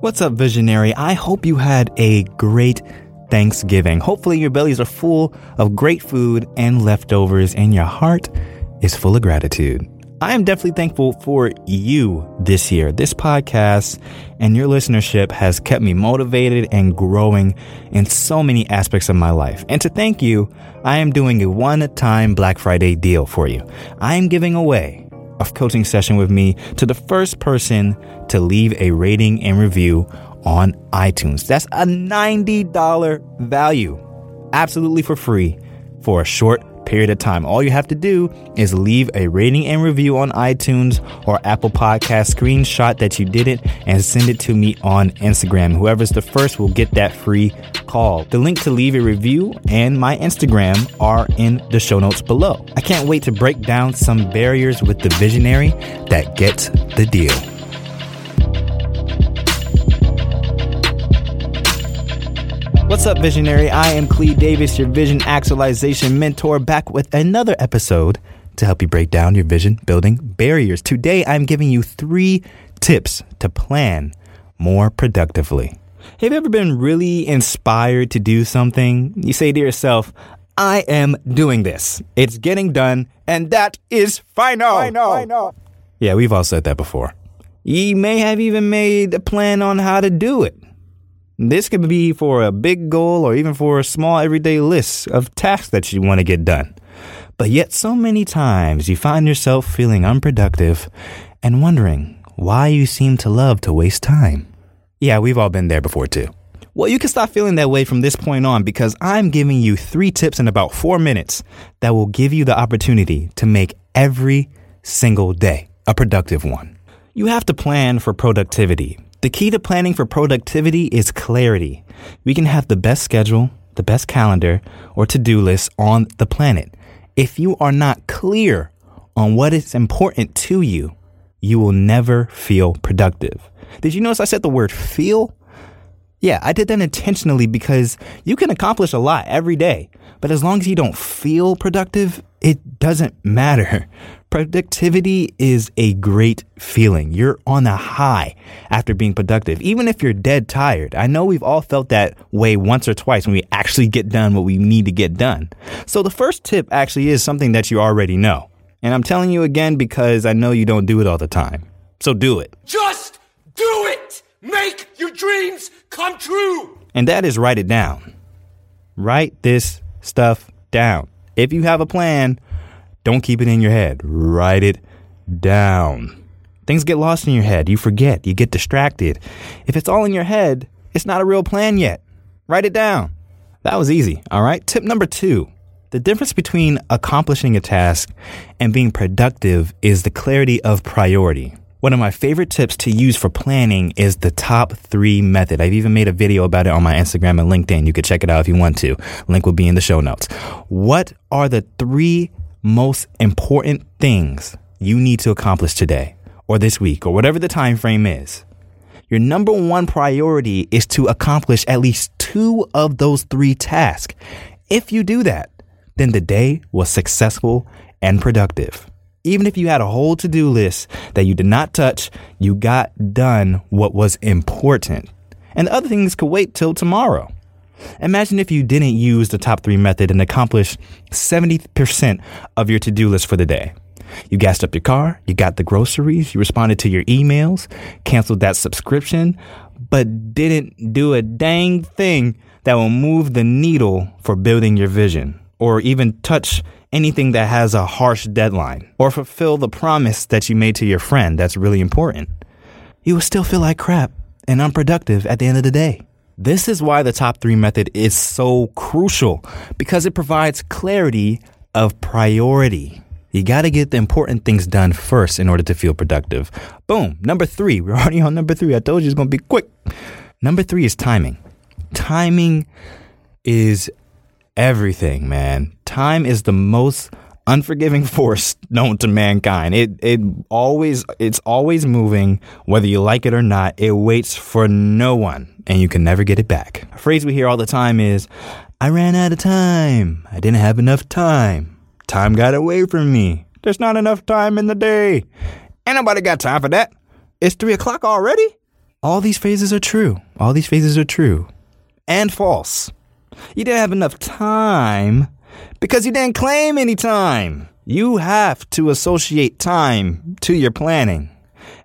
What's up, visionary? I hope you had a great Thanksgiving. Hopefully, your bellies are full of great food and leftovers, and your heart is full of gratitude. I am definitely thankful for you this year. This podcast and your listenership has kept me motivated and growing in so many aspects of my life. And to thank you, I am doing a one time Black Friday deal for you. I am giving away a coaching session with me to the first person to leave a rating and review on iTunes. That's a $90 value, absolutely for free for a short period of time. All you have to do is leave a rating and review on iTunes or Apple Podcast, screenshot that you did it, and send it to me on Instagram. Whoever's the first will get that free call. The link to leave a review and my Instagram are in the show notes below. I can't wait to break down some barriers with the visionary that gets the deal. What's up, Visionary? I am Clee Davis, your vision actualization mentor, back with another episode to help you break down your vision building barriers. Today, I'm giving you three tips to plan more productively. Have you ever been really inspired to do something? You say to yourself, I am doing this. It's getting done, and that is final. I know. I know. Yeah, we've all said that before. You may have even made a plan on how to do it. This could be for a big goal or even for a small everyday list of tasks that you want to get done. But yet, so many times you find yourself feeling unproductive and wondering why you seem to love to waste time. Yeah, we've all been there before too. Well, you can stop feeling that way from this point on because I'm giving you three tips in about four minutes that will give you the opportunity to make every single day a productive one. You have to plan for productivity the key to planning for productivity is clarity. We can have the best schedule, the best calendar, or to do list on the planet. If you are not clear on what is important to you, you will never feel productive. Did you notice I said the word feel? Yeah, I did that intentionally because you can accomplish a lot every day, but as long as you don't feel productive, it doesn't matter. Productivity is a great feeling. You're on a high after being productive, even if you're dead tired. I know we've all felt that way once or twice when we actually get done what we need to get done. So the first tip actually is something that you already know. And I'm telling you again because I know you don't do it all the time. So do it. Just do it! Make your dreams come true! And that is write it down. Write this stuff down. If you have a plan, don't keep it in your head. Write it down. Things get lost in your head. You forget. You get distracted. If it's all in your head, it's not a real plan yet. Write it down. That was easy. All right. Tip number two. The difference between accomplishing a task and being productive is the clarity of priority. One of my favorite tips to use for planning is the top three method. I've even made a video about it on my Instagram and LinkedIn. You could check it out if you want to. Link will be in the show notes. What are the three most important things you need to accomplish today or this week or whatever the time frame is. Your number one priority is to accomplish at least two of those three tasks. If you do that, then the day was successful and productive. Even if you had a whole to do list that you did not touch, you got done what was important. And the other things could wait till tomorrow. Imagine if you didn't use the top three method and accomplished 70% of your to do list for the day. You gassed up your car, you got the groceries, you responded to your emails, canceled that subscription, but didn't do a dang thing that will move the needle for building your vision or even touch anything that has a harsh deadline or fulfill the promise that you made to your friend that's really important. You will still feel like crap and unproductive at the end of the day. This is why the top three method is so crucial because it provides clarity of priority. You got to get the important things done first in order to feel productive. Boom. Number three. We're already on number three. I told you it's going to be quick. Number three is timing. Timing is everything, man. Time is the most unforgiving force known to mankind. It it always it's always moving, whether you like it or not. It waits for no one, and you can never get it back. A phrase we hear all the time is, "I ran out of time. I didn't have enough time. Time got away from me. There's not enough time in the day. Ain't nobody got time for that. It's three o'clock already." all these phases are true. All these phases are true and false. You didn't have enough time because you didn't claim any time. You have to associate time to your planning.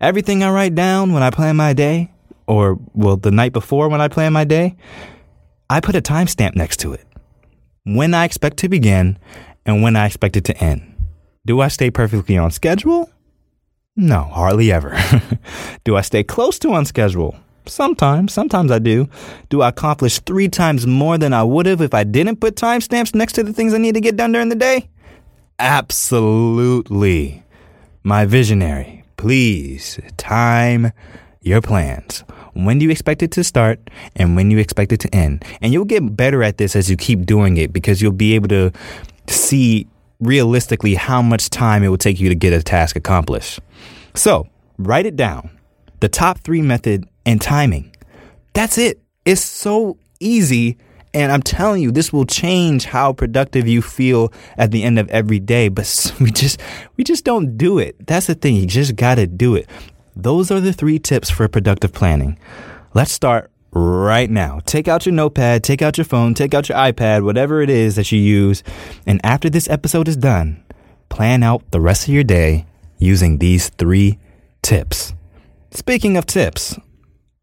Everything I write down when I plan my day, or well, the night before when I plan my day, I put a timestamp next to it. When I expect to begin and when I expect it to end. Do I stay perfectly on schedule? No, hardly ever. do I stay close to on schedule? Sometimes, sometimes I do. Do I accomplish three times more than I would have if I didn't put timestamps next to the things I need to get done during the day? Absolutely. My visionary, please time your plans. When do you expect it to start and when you expect it to end? And you'll get better at this as you keep doing it because you'll be able to see realistically how much time it will take you to get a task accomplished. So, write it down. The top three method and timing. That's it. It's so easy. And I'm telling you, this will change how productive you feel at the end of every day. But we just, we just don't do it. That's the thing. You just got to do it. Those are the three tips for productive planning. Let's start right now. Take out your notepad, take out your phone, take out your iPad, whatever it is that you use. And after this episode is done, plan out the rest of your day using these three tips. Speaking of tips,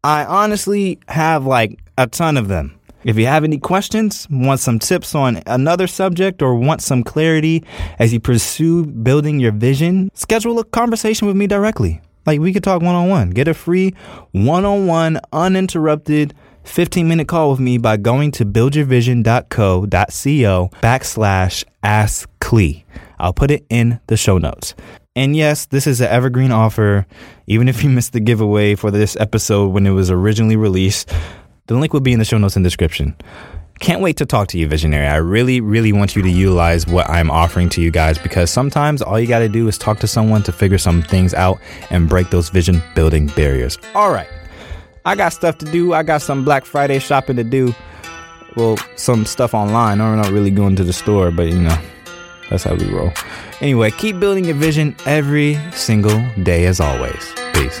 I honestly have like a ton of them. If you have any questions, want some tips on another subject, or want some clarity as you pursue building your vision, schedule a conversation with me directly. Like we could talk one on one. Get a free one on one, uninterrupted 15 minute call with me by going to buildyourvision.co.co backslash ask Clee. I'll put it in the show notes. And yes, this is an evergreen offer. Even if you missed the giveaway for this episode when it was originally released, the link will be in the show notes and description. Can't wait to talk to you, Visionary. I really, really want you to utilize what I'm offering to you guys because sometimes all you got to do is talk to someone to figure some things out and break those vision building barriers. All right. I got stuff to do. I got some Black Friday shopping to do. Well, some stuff online. I'm not really going to the store, but you know, that's how we roll. Anyway, keep building your vision every single day as always. Peace.